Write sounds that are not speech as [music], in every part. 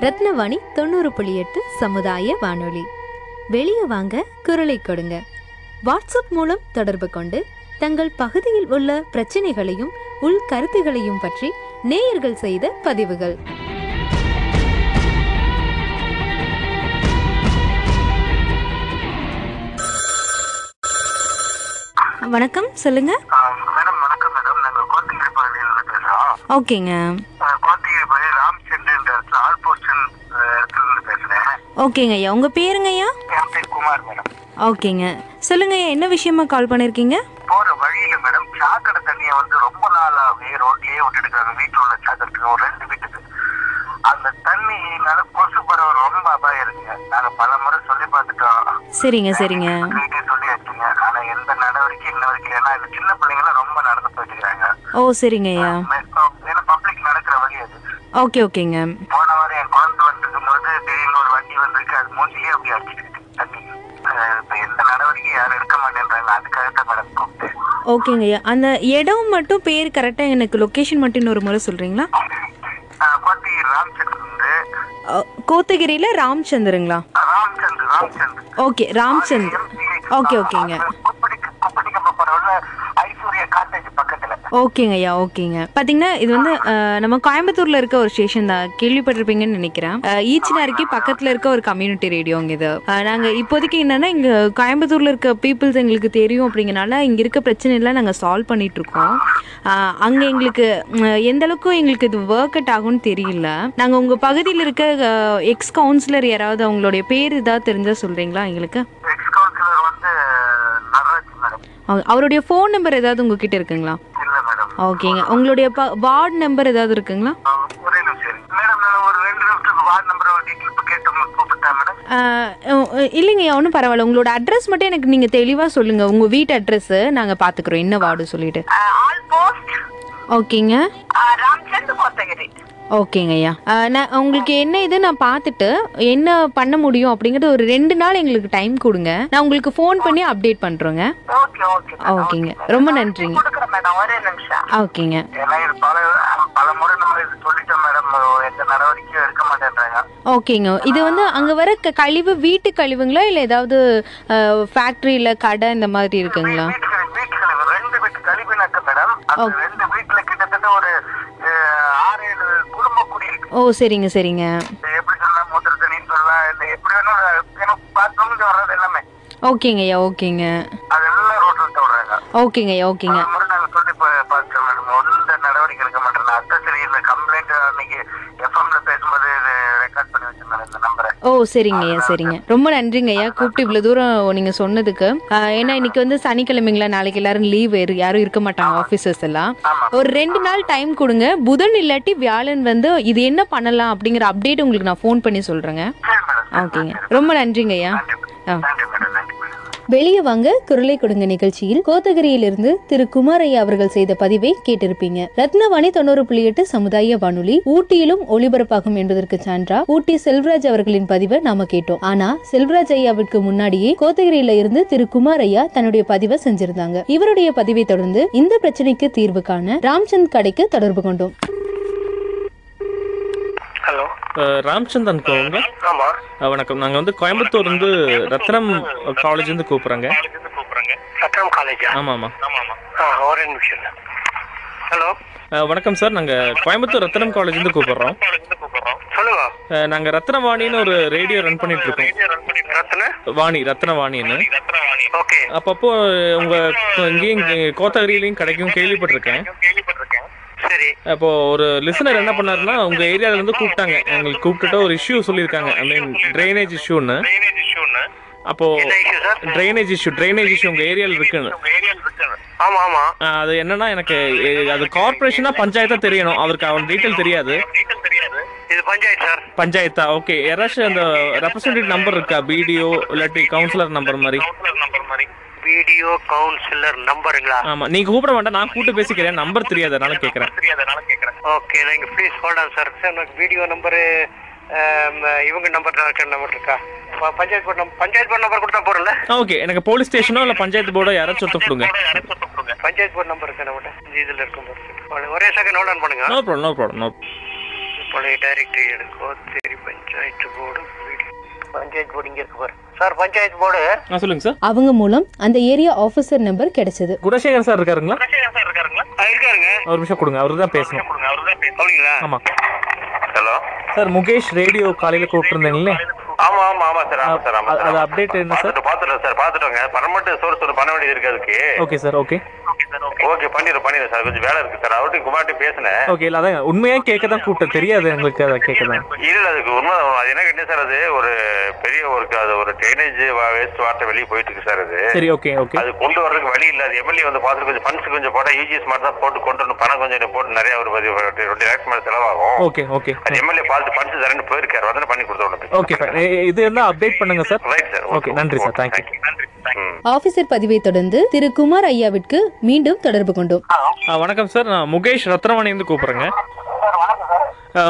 ரத்னவாணி தொண்ணூறு புள்ளி எட்டு சமுதாய வானொலி. வெளியே வாங்க குரலை கொடுங்க. வாட்ஸ்அப் மூலம் தொடர்பு கொண்டு தங்கள் பகுதியில் உள்ள பிரச்சனைகளையும் உள் கருத்துகளையும் பற்றி நேயர்கள் செய்த பதிவுகள். வணக்கம் சொல்லுங்க. ஓகேங்க அஹ் கோத்தகிரி பகுதி ராம்சந்திர என்ற இடத்துல ஆல்போஸ்ட் இடத்துல இருந்து பேசுறேன் ஓகேங்க ஐயா. உங்க பேருங்க ஐயா? என் பேர் குமார் மேடம். ஓகேங்க. சொல்லுங்க ஐயா என்ன விஷயமா கால் பண்ணிருக்கீங்க? போற வழியில மேடம் சாக்கடை தண்ணியை வந்து ரொம்ப நாளாவே ரோட்லயே விட்டுட்டு இருக்காங்க வீட்டுல உள்ள சாக்கடைக்கு ஒரு ரெண்டு வீட்டுக்கு. அந்த தண்ணினால கொசு பரவ ரொம்ப அபாயம் இருக்குங்க. நாங்க பல முறை சொல்லி பார்த்துட்டோம். சரிங்க சரிங்க. வீட்டே சொல்லி வச்சுங்க ஆனா எந்த நடவடிக்கை இன்ன வரைக்கும் ஏன்னா இந்த சின்ன பிள்ளைங்க ரொம்ப நடந்து போயிட்டு இருக்காங்க ஓ சரிங்க ஐயா. ஏன்னா பப்ளிக் நடக்கிற வழி அது. ஓகே ஓகேங்க. போன வாரம் என் குழந்தை வந்துருக்கும் போது திடீர்னு ஒரு வண்டி வந்திருக்கு அது மூஞ்சிலே அப்படி அடிச்சுக்கிட்டு தண்ணி அஹ் இப்ப எந்த நடவடிக்கையும் யாரும் எடுக்க மாட்டேன்றாங்க அதுக்காக தான் மேடம் கூப்பிட்டேன் ஓகேங்க. ஐயா அந்த இடம் மட்டும் பேர் கரெக்டாக எனக்கு லொக்கேஷன் மட்டும் இன்னொரு முறை சொல்கிறீங்களா கோத்தகிரியில் ராம்சந்தருங்களா ராம்சந்த் ராம்சந்த் ஓகே ராம்சந்த் ஓகே ஓகேங்க. ஓகேங்க ஐயா ஓகேங்க. பார்த்தீங்கன்னா இது வந்து நம்ம கோயம்புத்தூர்ல இருக்க ஒரு ஸ்டேஷன் தான். கேள்விப்பட்டிருப்பீங்கன்னு நினைக்கிறேன். ஈச்சனாருக்கு பக்கத்துல இருக்க ஒரு கம்யூனிட்டி ரேடியோங்க இது. அஹ், நாங்க இப்போதைக்கு என்னன்னா இங்க கோயம்புத்தூர்ல இருக்க பீப்புள்ஸ் எங்களுக்கு தெரியும் அப்படிங்கறனால இங்க இருக்க பிரச்சனை எல்லாம் நாங்க சால்வ் பண்ணிட்டு இருக்கோம் அஹ், அங்க எங்களுக்கு எந்த அளவுக்கு எங்களுக்கு இது ஒர்க் அவுட் ஆகும்னு தெரியல. நாங்க உங்க பகுதியில் இருக்க எக்ஸ் கவுன்சிலர் யாராவது அவங்களுடைய பேர் ஏதாவது தெரிஞ்சா சொல்றீங்களா எங்களுக்கு? அவருடைய ஃபோன் நம்பர் ஏதாவது உங்ககிட்ட இருக்குங்களா? ஓகேங்க. உங்களுடைய வார்டு நம்பர் ஏதாவது இருக்குங்களா? இல்லைங்கய்யா ஒன்றும் பரவாயில்ல. உங்களோட அட்ரஸ் மட்டும் எனக்கு நீங்கள் தெளிவாக சொல்லுங்கள் உங்கள் வீட்டு அட்ரஸ்ஸு நாங்கள் பார்த்துக்குறோம் என்ன வார்டு சொல்லிட்டு. ஓகேங்க. ஓகேங்க ஐயா நான் உங்களுக்கு என்ன இது நான் பார்த்துட்டு என்ன பண்ண முடியும் அப்படிங்கிறது ஒரு ரெண்டு நாள் எங்களுக்கு டைம் கொடுங்க. நான் உங்களுக்கு ஃபோன் பண்ணி அப்டேட் பண்ணுறோங்க ஓகே ஓகே ஓகேங்க. ரொம்ப நன்றிங்க. மேடம் ஒரே நிமிஷம். ஓகேங்க. ஏன்னா இது பல பல முறை நம்ம இது சொல்லிட்டோம் மேடம். எந்த நடவடிக்கையும் எடுக்க மாட்டேன்றாங்க. ஓகேங்க. இது வந்து அங்கே வர க- கழிவு வீட்டு கழிவுங்களா? இல்லை ஏதாவது ஃபேக்ட்ரியில் கடை இந்த மாதிரி இருக்குங்களா? வீட்டுக்கு வீட்டுக்கு ரெண்டு வீட்டு கழிவுனாக்க மேடம். அந்த ரெண்டு வீட்டுல கிட்டத்தட்ட ஒரு அஹ், ஆறு ஏழு குடும்ப குடி இருக்கு. ஓ சரிங்க சரிங்க. இது எப்படி சொல்லலாம்? மூத்திர தண்ணின்னு சொல்லலாம். இல்லை எப்படி எனக்கு பாத்ரூம்க்கு வர்றது எல்லாமே. ஓகேங்க ஐயா ஓகேங்க. அதெல்லாம் ரோட்ல விடுறாங்க ஓகேங்க ஐயா ஓகேங்க. பல முறை நாங்க சொல்லி பா- பார்த்தோம் மேடம் ஒன்றும் நடவடிக்கை எடுக்க மாட்டேன் அட்டசரி இந்த கம்ப்ளைண்ட் அன்னைக்கு எஃப்எம்ல பேசும்போது இது ரெக்கார்ட் பண்ணி வச்சிருந்தேன் இந்த நம்பரை ஓ சரிங்க ஐயா சரிங்க. ரொம்ப நன்றிங்க ஐயா. கூப்பிட்டு இவ்வளோ தூரம் நீங்கள் சொன்னதுக்கு. ஏன்னா இன்னைக்கு வந்து சனிக்கிழமைங்களா நாளைக்கு எல்லாரும் லீவ் யாரும் இருக்க மாட்டாங்க ஆஃபீஸர்ஸ் எல்லாம். ஒரு ரெண்டு நாள் டைம் கொடுங்க. புதன் இல்லாட்டி வியாழன் வந்து இது என்ன பண்ணலாம் அப்படிங்கிற அப்டேட் உங்களுக்கு நான் ஃபோன் பண்ணி சொல்கிறேங்க ஓகேங்க ரொம்ப நன்றிங்க ஐயா. ஆ. வெளியே வாங்க குரலை கொடுங்க நிகழ்ச்சியில். கோத்தகிரியிலிருந்து திரு குமாரையா அவர்கள் செய்த பதிவை கேட்டிருப்பீங்க. ரத்னவாணி தொண்ணூறு புள்ளி எட்டு சமுதாய வானொலி ஊட்டியிலும் ஒளிபரப்பாகும் என்பதற்கு சான்றா ஊட்டி செல்வராஜ் அவர்களின் பதிவை நாம கேட்டோம். ஆனா செல்வராஜ் ஐயாவிற்கு முன்னாடியே கோத்தகிரியில இருந்து திரு குமாரையா தன்னுடைய பதிவை செஞ்சிருந்தாங்க. இவருடைய பதிவை தொடர்ந்து இந்த பிரச்சனைக்கு தீர்வு காண ராம்சந்த் கடைக்கு தொடர்பு கொண்டோம். ஹலோ அஹ் ராம்சந்த் கோங்க வணக்கம். நாங்கள் வந்து கோயம்புத்தூர்லேருந்து ரத்னம் காலேஜ்லேருந்து கூப்பிட்றோங்க கூப்பிடுறாங்க சத்திரம் காலேஜா? ஆமாம். ஆமாம். ஆமா ஆமா ஒரே நிமிஷம். ஹலோ? வணக்கம் சார். நாங்கள் கோயம்புத்தூர் ரத்னம் காலேஜ்லேருந்து கூப்பிட்றோம் கூப்பிடுறோம் நாங்கள் ரத்னவாணின்னு ஒரு ரேடியோ ரன் பண்ணிட்டு இருக்கோம் வாணி ரத்னவாணின்னு. அப்பப்போ உங்கள் இங்கேயும் இங்கே கோத்தகிரியிலையும் கிடைக்கும் கேள்விப்பட்டிருக்கேன். சரி. அப்போ ஒரு லிசனர் என்ன பண்ணாருன்னா உங்க ஏரியால இருந்து கூப்பிட்டாங்க. எங்களுக்கு கூப்பிட்டுட்டு ஒரு இஷ்யூ சொல்லியிருக்காங்க. ஐ மீன் ட்ரைனேஜ் இஷ்யூன்னு அப்போ ட்ரைனேஜ் இஷ்யூ ட்ரைனேஜ் இஷ்யூ உங்க ஏரியால இருக்குன்னு. ஆமா ஆமா. அது என்னன்னா எனக்கு அது கார்பரேஷனா பஞ்சாயத்தா தெரியணும். அவருக்கு அவன் டீட்டெயில் தெரியாது. இது பஞ்சாயத்து சார் பஞ்சாயத்தா? ஓகே. யாராச்சும் அந்த ரெப்ரசன்டேட்டிவ் நம்பர் இருக்கா? பிடிஓ இல்லாட்டி கவுன்சிலர் நம்பர் மாதிரி? கவுன்சிலர் நம்பர் மாதிரி. வீடியோ கவுன்சிலர் நம்பருங்களா? ஆமா நீங்க கூப்பிட வேண்டாம் நான் கூப்பிட்டு பேசிக்கிறேன். நம்பர் தெரியாது அதனால கேக்குறேன். தெரியாதனால கேக்குறேன். ஓகே நீங்க please hold on sir sir எனக்கு வீடியோ நம்பரு இவங்க நம்பர் நம்பர் இருக்கா? Panchayat board panchayat board number கொடுத்தா போறல ஓகே எனக்கு போலீஸ் ஸ்டேஷனோ இல்ல பஞ்சாயத்து போர்டோ யாராச்சும் ஒருத்தர் கொடுங்க. பஞ்சாயத்து போர்டு நம்பர் இருக்கா நம்மகிட்ட. இதுல இருக்கும். ஒரே செகண்ட் ஹோல்ட் ஆன் பண்ணுங்க. No problem no problem no பழைய டைரக்டரி எடுக்கோ சரி பஞ்சாயத்து போர்டு பஞ்சாயத்து போர்டு இங்க இருக்கு பாரு. சார் பஞ்சாயத்து போர்டு ஆ சொல்லுங்க சார். அவங்க மூலம் அந்த ஏரியா ஆஃபீஸர் நம்பர் கிடைச்சது. குணசேகர் சார் இருக்காருங்களா? இருக்காருங்க இருக்காருங்க. ஒரு நிமிஷம் கொடுங்க அவரு தான் பேசணும். அப்படிங்களா? ஆமா. ஹலோ? சார் முகேஷ் ரேடியோ காலையில கூப்பிட்டுருந்தீங்களே ஆமா ஆமா ஆமா சார் ஆமா சார் ஆமா அது- சார் அது அப்டேட் என்ன சார்? பார்த்துட்டோம் சார் பார்த்துட்டோங்க பர்மனெண்ட் சோர்ஸ் ஒன்று பண்ண வேண்டியது இருக்கு அதுக்கு. Okay sir okay. ஓகே பண்ணிடுறோம் பண்ணிடுறோம் சார். கொஞ்சம் வேலை இருக்கு சார். அவர்கிட்ட குமார்ட்டி பேசினேன். ஓகே இல்லை அதான் உண்மையாக கேட்க தான் கூப்பிட்டேன். தெரியாது எங்களுக்கு அதை கேட்க தான் இல்ல அதுக்கு உண்மை அது என்ன கேட்டேன் சார் அது ஒரு பெரிய ஒரு அது ஒரு ட்ரைனேஜ் வேஸ்ட் வாட்டர் வெளியே போயிட்டு இருக்கு சார் அது. சரி ஓகே ஓகே. அது கொண்டு வர்றதுக்கு வழி இல்ல. அது எம்எல்ஏ வந்து பார்த்து கொஞ்சம் ஃபண்ட்ஸ் கொஞ்சம் போட்டா யூஜிஎஸ் மாதிரி தான் போட்டு கொண்டு வரணும். பணம் கொஞ்சம் போட்டு நிறைய ஒரு டுவெண்ட்டி லேக்ஸ் மேலே செலவாகும். Okay okay. அது எம்எல்ஏ பார்த்து ஃபண்ட்ஸ் தரேன்னு போயிருக்காரு. வந்து பண்ணி கொடுத்துடணும். ஓகே ஃபைன் இது எல்லாம் அப்டேட் பண்ணுங்க சார்? Right sir. Okay, நன்றி. Thank you. நன்றி. ஆபீசர் பதிவை தொடர்ந்து திரு குமார் ஐயாவிற்கு மீண்டும் தொடர்பு கொண்டோம். ஆ, வணக்கம் சார். நான் முகேஷ் ரத்னவாணிலேருந்து கூப்பிட்றேங்க.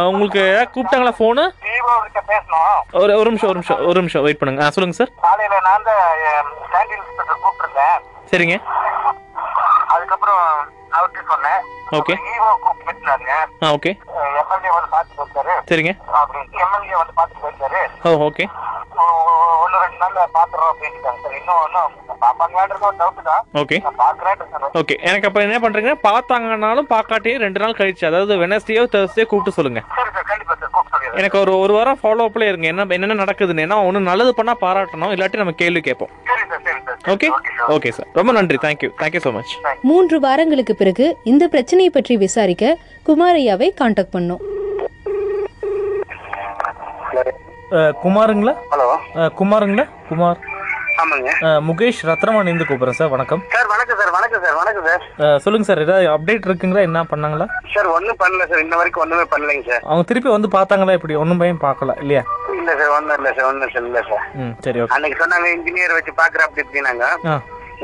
உங்களுக்கு ஏதாவது கூப்பிட்டாங்களா ஃபோனு ஒரு ஒரு நிமிஷம் ஒரு நிமிஷம் ஒரு நிமிஷம் வெயிட் பண்ணுங்க. ஆ சொல்லுங்க சார். காலையில நான் தான் கேண்டீன் இன்ஸ்பெக்டர் கூப்பிட்டுருந்தேன். சரிங்க. அதுக்கப்புறம் ஓகே. ஆ ஓகே. எம்எல்ஏ வந்து பார்த்து போயிருக்காரு. சரிங்க. அப்படின்னு எம்எல்ஏ வந்து பார்த்து போயிருக்காரு. Oh okay. ஒன்று ரெண்டு நாள்ல பாத்துறோம் அப்படின்ட்டாங்க சார். இன்னும் ஒன்றும் பாப்பாங்களான்றது ஒரு டவுட் தான். ஓகே. ஓகே. எனக்கு அப்போ என்ன பண்ணுறீங்கன்னா பார்த்தாங்கனாலும் பார்க்காட்டியும் ரெண்டு நாள் கழிச்சு அதாவது வெனஸ்டேயோ தேர்ஸ்டே கூப்பிட்டு சொல்லுங்க. சரி சார் கண்டிப்பா சார் கூப்பிட்டு சொல்லிடுறேன். எனக்கு ஒரு ஒரு வாரம் ஃபாலோ அப்ல இருங்க. என்ன என்னென்ன நடக்குதுன்னு. ஏன்னா ஒன்று நல்லது பண்ணால் பாராட்டணும். இல்லாட்டி நம்ம கேள்வி கேட்போம். ஓகே ஓகே சார் ரொம்ப நன்றி. தேங்க்யூ தேங்க்யூ ஸோ மச் மூன்று வாரங்களுக்கு பிறகு இந்த பிரச்சனையை பற்றி விசாரிக்க குமார் ஐயாவை காண்டாக்ட் பண்ணோம் குமாருங்களா? ஹலோ குமாருங்களா? குமார். ஆமாங்க. முகேஷ் ரத்னவாணிந்து கூப்பிட்றேன் சார். வணக்கம். சார் வணக்கம் சார் வணக்கம் சார் வணக்கம் சார் சொல்லுங்க சார். ஏதாவது அப்டேட் இருக்குங்களா? என்ன பண்ணாங்களா? சார் ஒன்றும் பண்ணல சார் இன்ன வரைக்கும் ஒன்றுமே பண்ணலைங்க சார் அவங்க திருப்பி வந்து பார்த்தாங்களா? இப்படி ஒன்றும் பயம் பார்க்கல இல்லையா? இல்ல சார் ஒன்றும் இல்லை சார் ஒன்றும் சார் இல்லை சார். சரி ஓகே. அன்னைக்கு சொன்னாங்க இன்ஜினியர் வச்சு பார்க்குற அப்படி இப்படின்னாங்க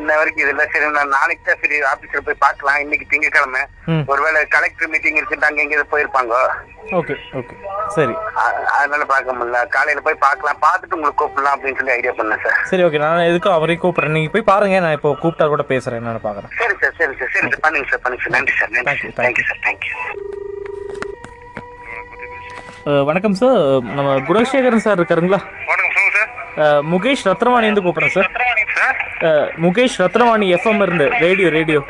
இன்ன வரைக்கும் இது இல்லை சரி நான் நாளைக்கு தான் சரி ஆஃபீஸில் போய் பார்க்கலாம். இன்னைக்கு திங்கக்கிழமை ஒருவேளை கலெக்டர் மீட்டிங் இருக்குட்டு அங்கே எங்கேயாவது போயிருப்பாங்க. Okay okay. சரி. அதனால பார்க்க முடியல. காலையில போய் பார்க்கலாம். பார்த்துட்டு உங்களுக்கு கூப்பிடலாம் அப்படின்னு சொல்லி ஐடியா பண்ணேன் சார். சரி ஓகே. நான் எதுக்கும் அவரையும் கூப்பிட்றேன். நீங்கள் போய் பாருங்க நான் இப்போ கூப்பிட்டா கூட பேசுகிறேன் என்னன்னு பார்க்குறேன். சரி சார் சரி சார் சரி பண்ணுங்க சார் பண்ணுங்க சார். நன்றி சார் நன்றி thank you sir. Thank you வணக்கம் சார். நம்ம குணசேகரன் சார் இருக்காருங்களா? முகேஷ் ரத்னவாணிந்து கூப்பிட்றேன் சார். முகேஷ் ரத்னவாணி எஃப்எம் இருந்து ரேடியோ ரேடியோ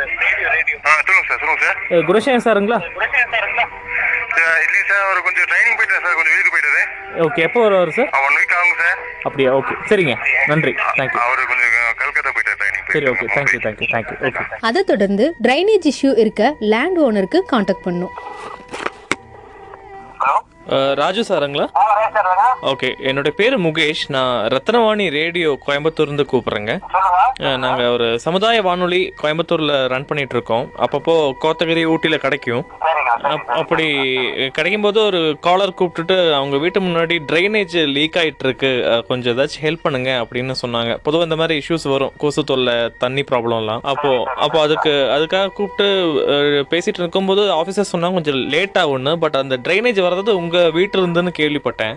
குணசேகரன் சாருங்களா? இல்லைங்க சார் அவர் கொஞ்சம் ட்ரைனிங் போயிட்டார் சார் கொஞ்சம் வீட்டுக்கு போயிட்டாரு ஓகே எப்போ வருவார் சார்? ஒன் வீக் ஆகும் சார். அப்படியா ஓகே சரிங்க. நன்றி. தேங்க்யூ அவர் கொஞ்சம் கல்கத்தா சரி okay thank you thank you thank you okay. அதை தொடர்ந்து டிரைனேஜ் இஷ்யூ இருக்க லேண்ட் ஓனருக்கு காண்டாக்ட் பண்ணோம். ராஜு சாருங்களா? ஓகே என்னுடைய பேர் முகேஷ். நான் ரத்னவாணி ரேடியோ கோயம்புத்தூர்ந்து கூப்பிட்றேங்க. நாங்கள் ஒரு சமுதாய வானொலி கோயம்புத்தூரில் ரன் பண்ணிட்டு இருக்கோம். அப்பப்போ கோத்தகிரி ஊட்டியில் கிடைக்கும். அப்படி கிடைக்கும்போது ஒரு காலர் கூப்பிட்டுட்டு அவங்க வீட்டு முன்னாடி ட்ரைனேஜ் லீக் ஆயிட்டு இருக்கு கொஞ்சம் ஏதாச்சும் ஹெல்ப் பண்ணுங்க அப்படின்னு சொன்னாங்க. பொதுவாக இந்த மாதிரி இஷ்யூஸ் வரும். கொசு தொல்லை தண்ணி ப்ராப்ளம்லாம் அப்போ அப்போ அதுக்கு அதுக்காக கூப்பிட்டு பேசிட்டு இருக்கும்போது ஆஃபீஸர் சொன்னாங்க கொஞ்சம் லேட் ஆகும்னு பட் அந்த ட்ரைனேஜ் வர்றது உங்க வீட்டு இருந்துன்னு கேள்விப்பட்டேன்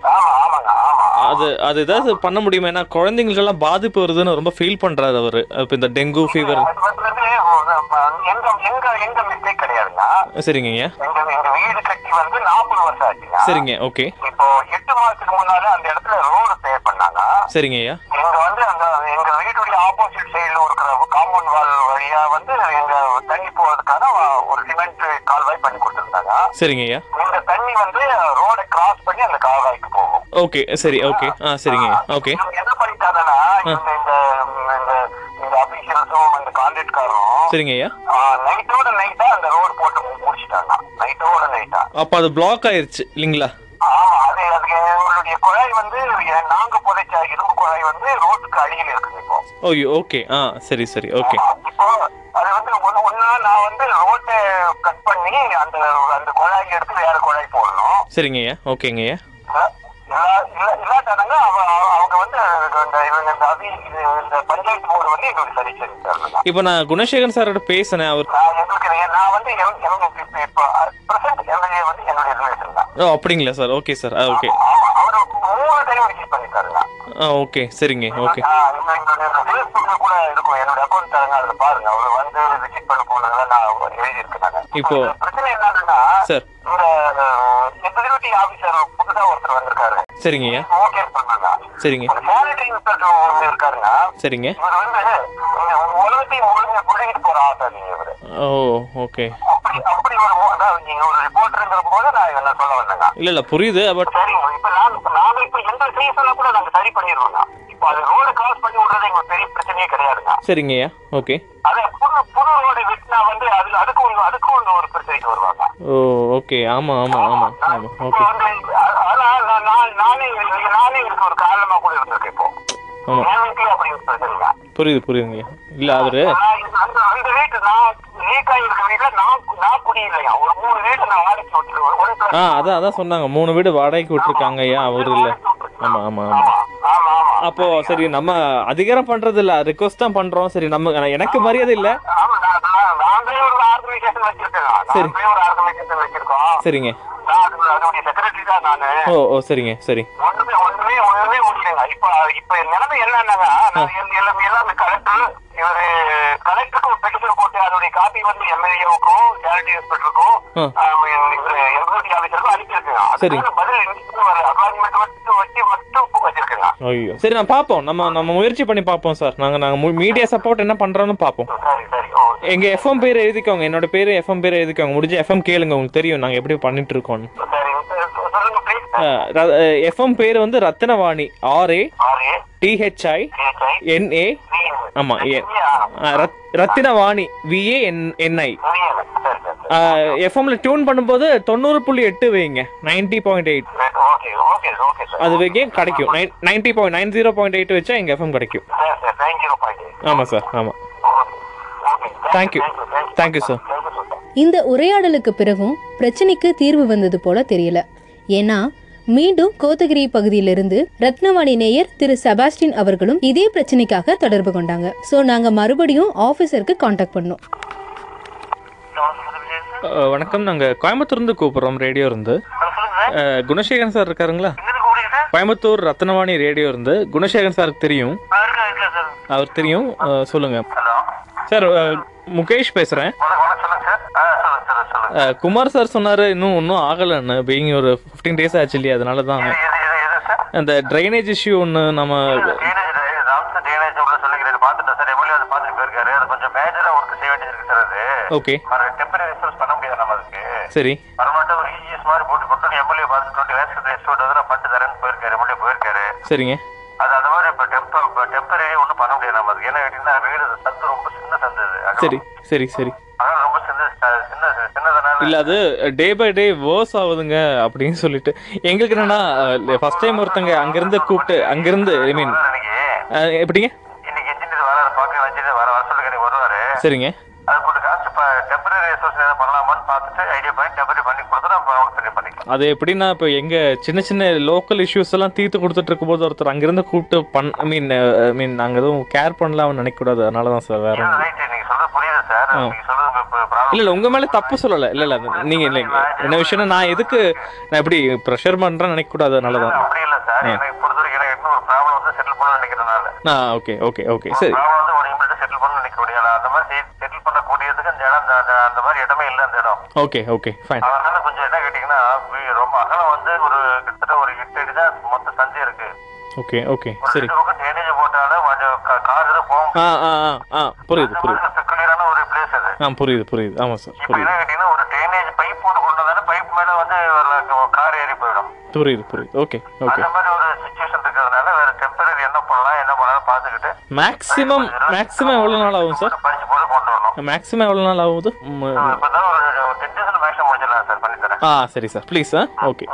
அது அது ஏதாவது பண்ண முடியுமா? ஏன்னா குழந்தைங்களுக்கெல்லாம் பாதிப்பு வருதுன்னு ரொம்ப ஃபீல் பண்றாரு அவரு. இப்போ இந்த டெங்கு ஃபீவர் சரிங்க ஐயா எங்க வீடு கட்டி வந்து நாற்பது வருஷம் ஆச்சுங்க சரிங்க ஓகே. இப்போ எட்டு மாசத்துக்கு முன்னால அந்த இடத்துல ரோடு பே பண்ணாங்க சரிங்க ஐயா இங்க வந்து அந்த எங்க வீட்டுடைய ஆப்போசிட் சைடுல இருக்கிற காம்பவுண்ட் வால் வழியா வந்து எங்க தண்ணி போறதுக்கான ஒரு சிமெண்ட் கால்வாய் பண்ணி கொடுத்துருந்தாங்க சரிங்க ஐயா இந்த தண்ணி வந்து ரோட கிராஸ் பண்ணி அந்த கால்வாய்க்கு போகும் ஓகே சரி ஓகே. ஆ சரிங்க ஓகே. என்ன பண்ணிட்டாங்கன்னா இந்த இந்த இந்த அபிஷியல்ஸும் இந்த கான்ட்ராக்ட்காரும் சரிங்க ஐயா அப்போ அது பிளாக் ஆயிருச்சு இல்லைங்களா? அது அதுக்கு எங்களுடைய குழாய் வந்து நாங்க புதைச்ச இரும்பு குழாய் வந்து ரோட்டுக்கு அடியில் இருக்குது இப்போ. ஓய்யோ ஓகே ஆ சரி சரி ஓகே இப்போ அது வந்து ஒண்ணா நான் வந்து ரோட்டை கட் பண்ணி அந்த அந்த குழாய் எடுத்து வேற குழாய் போடணும். சரிங்க ஐயா ஓகேங்க ஐயா. இல்ல- இல்ல- இல்லாட்டானுங்க அவ- அவ- அவங்க வந்து இந்த இவங்க இந்த அபி இது இந்த பஞ்சாயத்து போர்டு வந்து எங்களுக்கு சரி சரி இப்போ நான் குணசேகரன் சாரோட பேசினேன் அவர் எங்களுக்கு நான் வந்து எம் எம் இப்போ இப்போ பிரசன்ட் எம்எல்ஏ வந்து என்னுடைய ரிலேஷன் தான் ஓ அப்படிங்களா சார்? Okay sir. ஆ ஓகே. மூணு டைம் ஆ ஓகே. சரிங்க ஓகே. ஃபேஸ்புக்ல கூட இருக்கும் என்னோட அக்கௌண்ட் தரங்க அதுல பாருங்க அவர் வந்து விசிட் பண்ண போனதெல்லாம் நான் எழுதி இருக்கேன் இப்போ- பிரச்சனை என்னன்னா சார். இந்த எக்ஸிக்யூட்டிவ் ஆபீசர் புதுசா புதுசா ஒருத்தர் வந்திருக்காரு சரிங்க. ஓகே பண்ணாங்க சரிங்க சானிட்டரி இன்ஸ்பெக்டர் ஒன்று இருக்காருங்க சரிங்க வந்து உலகத்தையும் ஒழுங்கு இவரு. Oh okay. இல்லை இல்லை புரியுது பட் சரிங்க இப்ப நாங்க இப்ப எந்த சீசன்ல கூட நாங்க சரி பண்ணிடுவோங்க இப்ப அது ரோடு கிராஸ் பண்ணி விடுறது எங்களுக்கு பெரிய பிரச்சனையே கிடையாதுங்க. சரிங்க ஐயா. ஓகே. அதே புது புது ரோடு வெட்டினா வந்து அதுல அதுக்கு ஒண்ணு ஒரு பிரச்சனைக்கு வருவாங்க. Oh okay. ஆமாம் ஆமாம் ஆமாம் இப்ப ஓகே. நான் நான் இதுக்கு ஒரு காரணமா கூட இருந்திருக்கேன் இப்போ. புரியுது புரியுதுங்க இல்லை அவரு நான் இந்த- அந்த அந்த வீட்டு நான் லீக் ஆகிருக்க வீட்டுல நான் நான் குடியில்லையா ஒரு மூணு வீட்டு நான் வாடகைக்கு விட்டுருவேன் ஒரு ஆ அதான் அதான் சொன்னாங்க. மூணு வீடு வாடகைக்கு விட்டுருக்காங்க ஐயா அவர் இல்லை. ஆமாம் ஆமாம் ஆமாம் ஆமா ஆமா. அப்போ சரி நம்ம அதிகாரம் பண்றது இல்ல ரிக்வஸ்ட் தான் பண்றோம். சரி நம்ம எனக்கு மரியாதை இல்ல. சரி. சரிங்க. ஓ ஓ சரிங்க சரி. இப்ப இப்ப நிலைமை என்னன்னாங்க? எல்லாம் கலெக்டர் இவரு கலெக்டருக்கு ஒரு பெட்டிஷன் போட்டு அதோடைய காப்பி வந்து எம்எல்ஏவுக்கும் சேரிட்டி எம்எல்ஏ ஆஃபீஸருக்கும் அனுப்பிச்சிருக்கேங்க சரி. பதில் சரி நான் பார்ப்போம். நம்ம நம்ம முயற்சி பண்ணி பார்ப்போம் சார். நாங்க நாங்க மீடியா சப்போர்ட் என்ன பண்றோம்னு பார்ப்போம். சரி சரி. ஓ எங்க எஃப்எம் பேர் எழுதிக்கோங்க. என்னோட பேரு எஃப்எம் பேர் எழுதிக்கோங்க. முடிஞ்ச எஃப்எம் கேளுங்க. உங்களுக்கு தெரியும் நாங்க எப்படி பண்ணிட்டு இருக்கோம் சரி. சொல்லுங்க ப்ளீஸ் எஃப்எம் பேர் வந்து ரத்னவாணி. ஆர்ஏ டிஹெச்ஐ என்ஏ ஆமா A Rathinavani VA N NI எஃப்எம்ல டியூன் பண்ணும்போது தொண்ணூறு புள்ளி எட்டு வைங்க நைன்டி பாயிண்ட் எயிட் அது வைக்க கிடைக்கும். Ninety point nine zero point eight வச்சா எங்க எஃப்எம் கிடைக்கும். சார் ஆமா சார் ஆமா. தேங்க்யூ சார் தேங்க்யூ சார் இந்த உரையாடலுக்கு பிறகும் பிரச்சனைக்கு தீர்வு வந்தது போல தெரியல. ஏன்னா மீண்டும் கோத்தகிரி பகுதியிலிருந்து ரத்னவாணி நேயர் திரு செபாஸ்டின் அவர்களும் இதே பிரச்சனைக்காக தொடர்பு கொண்டாங்க. சோ நாங்க மறுபடியும் ஆபீசருக்கு காண்டாக்ட் பண்ணோம். வணக்கம். நாங்க கோயம்புத்தூர் இருந்து. கூப்பிடுறோம் ரேடியோ இருந்து குணசேகரன் சார் இருக்காருங்களா? கோயம்புத்தூர் ரத்னவாணி ரேடியோ இருந்து. குணசேகரன் சாருக்கு தெரியும். அவர் தெரியும். சொல்லுங்க. சார் முகேஷ் பேசுறேன் வணக்கம் வணக்கம் சொல்லுங்க சார் ஆ சொல்லுங்க சார் சொல்லுங்க அஹ், குமார் சார் சொன்னாரு இன்னும் ஒன்றும் ஆகலைன்னு பீங் ஒரு ஃபிஃப்டீன் டேஸ் ஆச்சு இல்லையா? அதனால தான் அந்த ட்ரைனேஜ் இஷ்யூ ஒன்று நம்ம ஓகே சரி. சரிங்க. அது அந்த மாதிரி இப்போ டெம்பர் டெம்பரரி ஒன்றும் பண்ண முடியாது நம்ம அதுக்கு. கேட்டீங்கன்னா வீடு சந்து ரொம்ப சின்ன. சரி சரி சரி அகலம் ரொம்ப சின்ன சின்ன சின்னதனால இல்ல அது டே பை டே வேர்ஸ் ஆகுதுங்க அப்படின்னு சொல்லிட்டு. எங்களுக்கு என்னன்னா ஃபர்ஸ்ட் டைம் ஒருத்தங்க அங்கிருந்து கூப்பிட்டு அங்கிருந்து ஐ மீன் எப்படிங்க? சரிங்க. அது எப்படின்னா இப்போ எங்க சின்ன சின்ன லோக்கல் இஷ்யூஸ் எல்லாம் தீர்த்து கொடுத்துட்டு இருக்கும்போது ஒருத்தர் அங்கிருந்து கூப்பிட்டு பண் ஐ மீன் ஐ மீன் நாங்க எதுவும் கேர் பண்ணல அவன் நினைக்க கூடாது அதனால தான் சார் வேற இல்ல. இல்ல இல்ல உங்க மேல தப்பு சொல்லல. இல்ல இல்ல நீங்க இல்லைங்க என்ன விஷயம்னா நான் எதுக்கு நான் எப்படி ப்ரெஷர் பண்றேன்னு நினைக்க கூடாது அதனால தான். அப்படி இல்ல சார். எனக்கு பொறுத்த வரைக்கும் எனக்கு இன்னும் ஒரு ப்ராப்ளம் வந்து செட்டில் பண்ண நினைக்கிறதுனால. ஆ ஓகே ஓகே ஓகே சரி. ப்ராப்ளம் வந்து ஒரு இமிடியா செட்டில் பண்ண நினைக்க முடியாது அந்த மாதிரி செட்டில் பண்ணக்கூடியதுக்கு அந்த இடம் அந்த- மாதிரி இடமே இல்லை அந்த இடம். ஓகே ஓகே ஃபைன் அதனால கொஞ்சம் என்ன கேட்டீங்கன்னா ரொம்ப அகலம் வந்து ஒரு கிட்டத்தட்ட ஒரு எட்டு அடி தான் மொத்த சந்தை இருக்கு. ஓகே ஓகே சரி. பக்கம் டேனேஜ் போட்டாலும் கொஞ்சம் கார் போகும். ஆ ஆ ஆ புரியுது புரியுது பெக்குலியரான ஒரு பிளேஸ் அது ஆ புரியுது புரியுது. ஆமாம் சார் புரியுது. கேட்டீங்கன்னா ஒரு ட்ரைனேஜ் பைப் போட்டு கொண்டு பைப் மேல வந்து கார் ஏறி போயிடும். புரியுது புரியுது. ஓகே ஓகே அந்த மாதிரி ஒரு சுச்சுவேஷன் இருக்கிறதுனால வேற டெம்பரரி என்ன பண்ணலாம் என்ன பண்ணலாம் பார்த்துக்கிட்டு மேக்ஸிமம் மேக்ஸிமம் எவ்வளோ நாள் ஆகும் சார் பறிச்சு போட்டு கொண்டு வரணும். மேக்ஸிமம் எவ்வளோ நாள் ஆகுது? ஆ சரி sir please sir okay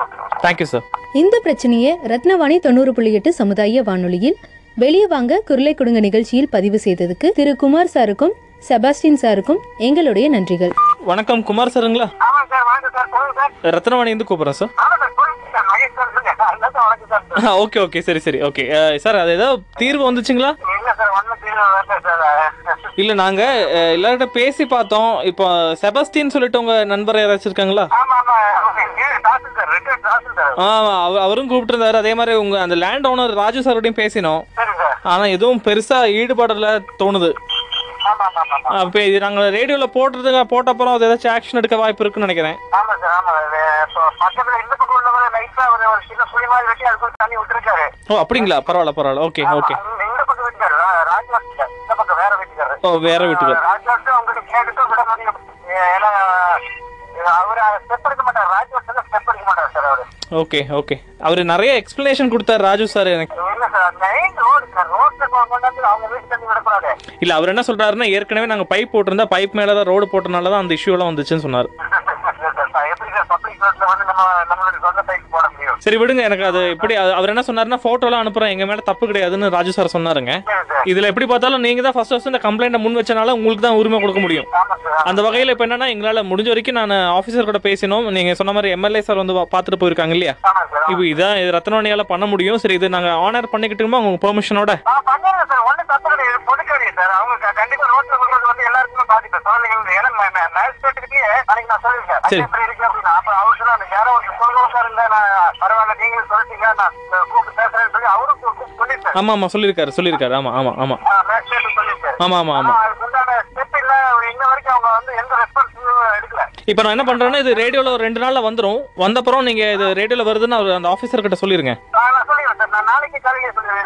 thank you sir இந்த பிரச்சனையை ரத்னவாணி தொண்ணூறு புள்ளி எட்டு சமுதாய வானொலியில் வெளியே வாங்க குரலை கொடுங்க நிகழ்ச்சியில் பதிவு செய்ததுக்கு திரு குமார் சாருக்கும் செபாஸ்டின் சாருக்கும் எங்களுடைய நன்றிகள். வணக்கம் குமார் சாருங்களா? ஆமா சார் வணக்கம் சார். கூப்பிட்றேன் ஓகே ஓகே சரி சரி ஓகே. சார் அது ஏதோ தீர்வு வந்துச்சுங்களா? இல்ல நாங்கள் எல்லார்கிட்ட பேசி பார்த்தோம். இப்போ செபஸ்டின் சொல்லிட்டு உங்கள் நண்பர் யாராச்சும் இருக்காங்களா? அவரும் கூப்பிட்டுருந்தாரு. அதே மாதிரி உங்கள் அந்த லேண்ட் ஓனர் ராஜு சார்கிட்டையும் பேசினோம். சரி சார். ஆனால் எதுவும் பெருசாக ஈடுபடல தோணுது. இப்போ இது நாங்கள் ரேடியோவில் போட்டுறதுங்க போட்ட அப்புறம் அது ஏதாச்சும் ஆக்ஷன் எடுக்க வாய்ப்பு இருக்குன்னு நினைக்கிறேன். ஆமா சார் ஆமா பக்கத்துல இந்த பக்கம் உள்ளவரை லைட்டா ஒரு ஒரு சின்ன மாதிரி வெட்டி அதுக்குள்ள தண்ணி விட்டுருக்காரு. ஓ அப்படிங்களா? பரவாயில்ல பரவாயில்ல. Okay okay. இந்த இந்த பக்கம் வீட்டுக்காரு ராஜ்வாஸ் இந்த பக்கம் வேற வீட்டுக்காரு ஓ வேற வீட்டுக்கு. ராஜ்வாஸ் உங்ககிட்ட கேட்டுட்டு விட முடியும் ஏன்னா அவரு ஸ்டெப் எடுக்க மாட்டார். ராஜ்வாஸ் ஸ்டெப் எடுக்க மாட்டார் சார் அவரு. Okay okay. அவர் நிறைய எக்ஸ்பிளனேஷன் கொடுத்தாரு ராஜு சார் எனக்கு. இல்ல சார் ரோட்ல கொண்டாந்து அவங்க வீட்டு தண்ணி விடக்கூடாது இல்ல அவர் என்ன சொல்றாருன்னா ஏற்கனவே நாங்க பைப் போட்டிருந்தா பைப் மேல தான் ரோடு போட்டனால தான் அந்த இஷ்யூ எல்லாம் வந்துச்சுன்னு சொன்னார். சார் விடுங்க. எனக்கு அது எப்படி அவர் என்ன சொன்னாருன்னா போட்டோலாம் அனுப்புறேன். எங்க மேல தப்பு கிடையாதுன்னு ராஜு சார் சொன்னாருங்க. இதுல எப்படி பார்த்தாலும் நீங்க தான் ஃபர்ஸ்ட் ஃபர்ஸ்ட் இந்த கம்ப்ளைண்ட்டை முன் வச்சனால உங்களுக்கு தான் உரிமை கொடுக்க முடியும். அந்த வகையில் இப்போ என்னன்னா எங்களால் முடிஞ்ச வரைக்கும் நான் ஆஃபீஸர் கூட பேசினோம். நீங்கள் சொன்ன மாதிரி எம்எல்ஏ சார் வந்து பா- பார்த்துட்டு போயிருக்காங்க இல்லையா? இப்போ இதான் இது ரத்னவாணியால் பண்ண முடியும். சரி இது நாங்கள் ஆனர் பண்ணிக்கிட்டுமா உங்க பெர்மிஷனோட ஆ பண்ணுங்க சார் ஒன்றும் தப்பு கிடையாது பொண்ணு கிடையாது சார் அவங்க க- கண்டிப்பா ரோட்ல கொண்டு வந்து எல்லாருக்குமே பாதிப்பு குழந்தைங்க ஏன்னா நான் சரி. எப்படி இருக்கு அப்படின்னா அப்ப அவர் சொன்னாரு யாரோ ஒரு சொல்லுவோம் சார் இல்ல நான் பரவாயில்ல நீங்களும் சொல்லிட்டீங்க நான் அஹ், கூப்பிட்டு பேசுறேன்னு சொல்லி அவரும் கூ- கூப்பிட்டு சொல்லியிருக்காரு ஆமாம் ஆமாம் சொல்லியிருக்காரு சொல்லியிருக்காரு. ஆமாம் ஆமாம் ஆமாம் மேஜிஸ்ட்ரேட் சொல்லியிருக்காரு ஆமாம் ஆமாம் ஆனா ஆமாம் அதுக்கு உண்டான ஸ்டெப் இல்ல அவர் இன்ன வரைக்கும் அவங்க வந்து எந்த ரெஸ்பான்சிபிளும் எடுக்கல. இப்போ நான் என்ன பண்ணுறேன்னா இது ரேடியோவில் ஒரு ரெண்டு நாளில் வந்துடும் வந்தப்புறம் நீங்கள் இது ரேடியோவில் வருதுன்னு அவர் அந்த ஆஃபீஸர் கிட்ட சொல்லிருங்க.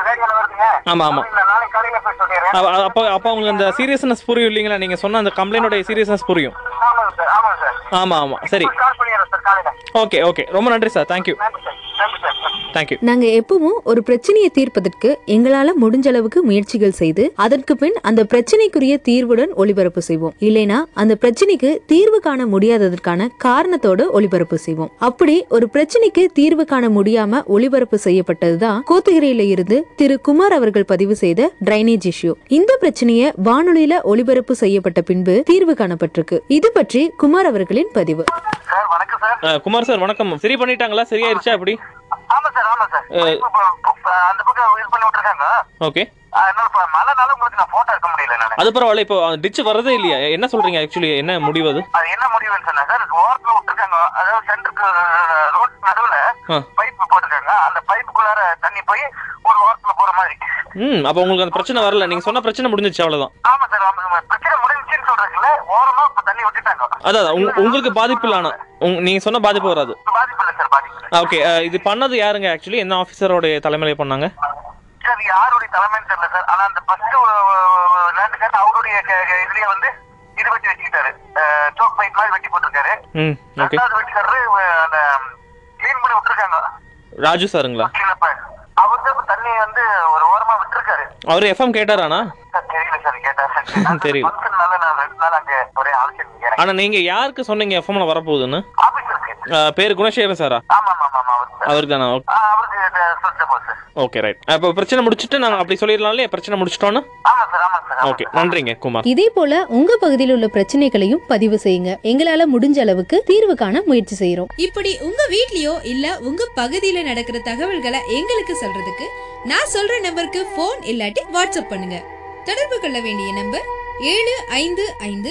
ரேடியோல ஆமா, ஆமா. அப்ப- அப்போ உங்களுக்கு அந்த சீரியஸ்னஸ் புரியும் இல்லைங்களா? நீங்கள் சொன்ன அந்த கம்ப்ளைண்டோட சீரியஸ்னஸ் புரியும். ஆமாம் ஆமாம் சரி. ஓகே ஓகே ரொம்ப நன்றி சார். தேங்க்யூ தேங்க்யூ நாங்க எப்பவும் ஒரு பிரச்சனையை தீர்ப்பதற்கு எங்களால முடிஞ்ச அளவுக்கு முயற்சிகள் செய்து அதற்கு பின் அந்த பிரச்சனைக்குரிய தீர்வுடன் ஒளிபரப்பு செய்வோம். இல்லைனா அந்த பிரச்சனைக்கு தீர்வு காண முடியாததற்கான காரணத்தோட ஒளிபரப்பு செய்வோம். அப்படி ஒரு பிரச்சனைக்கு தீர்வு காண முடியாம ஒளிபரப்பு செய்யப்பட்டதுதான் கோத்தகிரியில இருந்து திரு குமார் அவர்கள் பதிவு செய்த டிரைனேஜ் இஷ்யூ இந்த பிரச்சனையை வானொலியில ஒளிபரப்பு செய்யப்பட்ட பின்பு தீர்வு காணப்பட்டிருக்கு. இது பற்றி குமார் அவர்களின் பதிவு. சார் வணக்கம் சார். குமார் சார் வணக்கம். சரி பண்ணிட்டாங்களா? சரியாயிருச்சா? அப்படி அந்த பக்கம் இது பண்ணி விட்டுருக்காங்க. ஓகே. இப்ப மழைனால உங்களுக்கு நான் போட்டோ எடுக்க முடியல நானு. அது பரவாயில்ல இப்போ டிச் வரதே இல்லையா? என்ன சொல்றீங்க ஆக்சுவலி என்ன முடிவு அது? அது என்ன முடிவுன்னு சொன்னா சார் ஓரத்துல விட்டுருக்காங்க. அதாவது சென்டருக்கு ரோட் நடுவுல. பைப் போட்டிருக்காங்க. அந்த பைப்புக்குள்ளார தண்ணி போய் ஒரு ஓரத்துல போற மாதிரி. ம் அப்போ உங்களுக்கு அந்த பிரச்சனை வரல. நீங்க சொன்ன பிரச்சனை முடிஞ்சிச்சு அவ்வளவுதான். ஆமா சார் ஆமா. பிரச்சனை முடிஞ்சுன்னு சொல்றீங்கல்ல ஓரமா தண்ணி விட்டுட்டாங்க. அதான் அதான். உங்க- உங்களுக்கு பாதிப்பு இல்ல ஆனா. உங்க- நீங்க சொன்ன பாதிப்பு வராது. பாதிப்பு இல்லை சார் பாதிப்பு இல்லை. ஓகே. இது பண்ணது யாருங்க ஆக்சுவலி என்ன ஆஃபீஸரோட தலைமையில பண்ணாங்க? சார் யாருடைய தலைமைன்னு தெரியல சார். ஆனா அந்த ஃபர்ஸ்ட் லேண்டுக்காரர் அவருடைய இதுலயே வந்து இது வெட்டி வச்சுக்கிட்டாரு. சோக் பைப் மாதிரி வெட்டி போட்டிருக்காரு. ரெண்டாவது வெட்டிக்காரரு அந்த கிளீன் பண்ணி விட்டுருக்காங்க. ராஜு சாருங்களா? அவர் தண்ணி வந்து ஒரு ஓரமா விட்டுருக்காரு. அவர் எஃப்எம் கேட்டாரானா தெரியல சார் கேட்டேன் [laughs] தெரியல. ஃபங்க்ஷன்னால நான் ரெண்டு நாள் அங்க ஒரே ஆலோசனை கேட்டேன் ஆனா நீங்க யாருக்கு சொன்னீங்க எஃப்எம்ல வரப்போகுதுன்னு? பேரு குணசேகரன் சாரா? அவருக்கு. தானா? Okay right. அப்போ பிரச்சனை முடிச்சுட்டு நாங்கள் அப்படி சொல்லிடலாம்ல பிரச்சனை முடிச்சிட்டோன்னு? ஆமா சார் ஆமா சார் ஆமா ஓகே. நன்றிங்க குமார். இதே போல உங்க பகுதியில் உள்ள பிரச்சனைகளையும் பதிவு செய்யுங்க. எங்களால முடிஞ்ச அளவுக்கு தீர்வு காண முயற்சி செய்யறோம் இப்படி உங்க வீட்லயோ இல்ல உங்க பகுதியில நடக்கிற தகவல்களை எங்களுக்கு சொல்றதுக்கு நான் சொல்ற நம்பருக்கு ஃபோன் இல்லாட்டி வாட்ஸ்அப் பண்ணுங்க. தொடர்பு கொள்ள வேண்டிய நம்பர் ஏழு ஐந்து ஐந்து